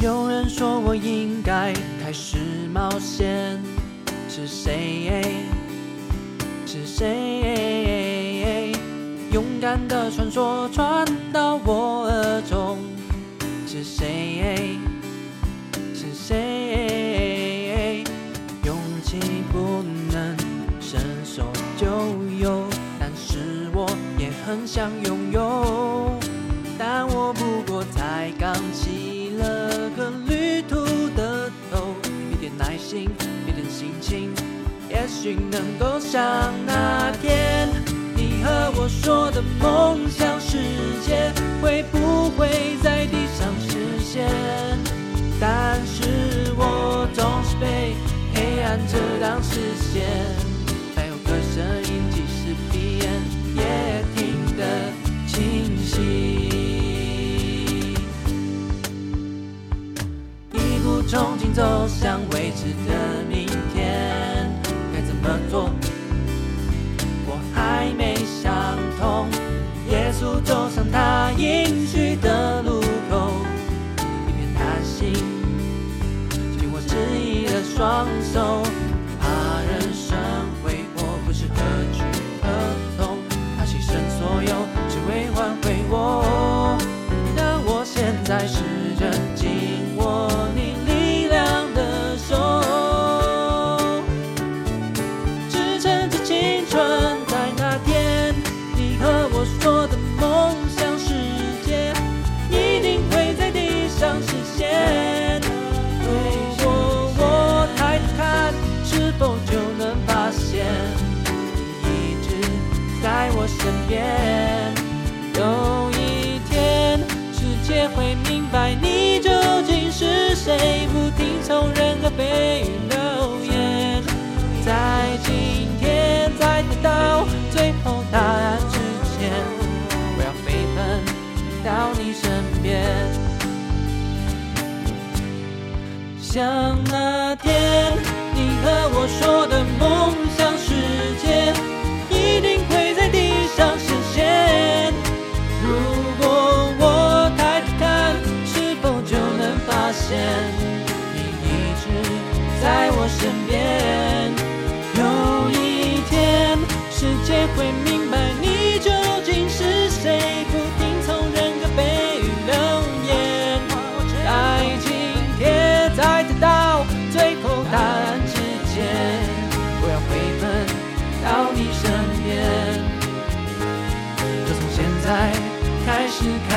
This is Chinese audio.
有人说我应该开始冒险，是谁？是谁？勇敢的传说传到我耳中，是谁？是谁？勇气不能伸手就有，但是我也很想拥有，但我不过才刚起。能够像那天你和我说的梦想世界，会不会在地上实现？但是我总是被黑暗遮挡视线。还有个声音，即使闭眼也听得清晰。一路憧憬走向未知的放手，怕人生为我不知何去何从，怕牺牲所有只为换回我。但我现在是人。身边，有一天，世界会明白你究竟是谁。不听从任何蜚语流言，在今天，在得到最后答案之前，我要飞奔到你身边。像那天你和我说你一直在我身边，有一天世界会明白你究竟是谁，不听从任何蜚语流言，在今天在得到最后答案之前，我要飞奔到你身边，就从现在开始看。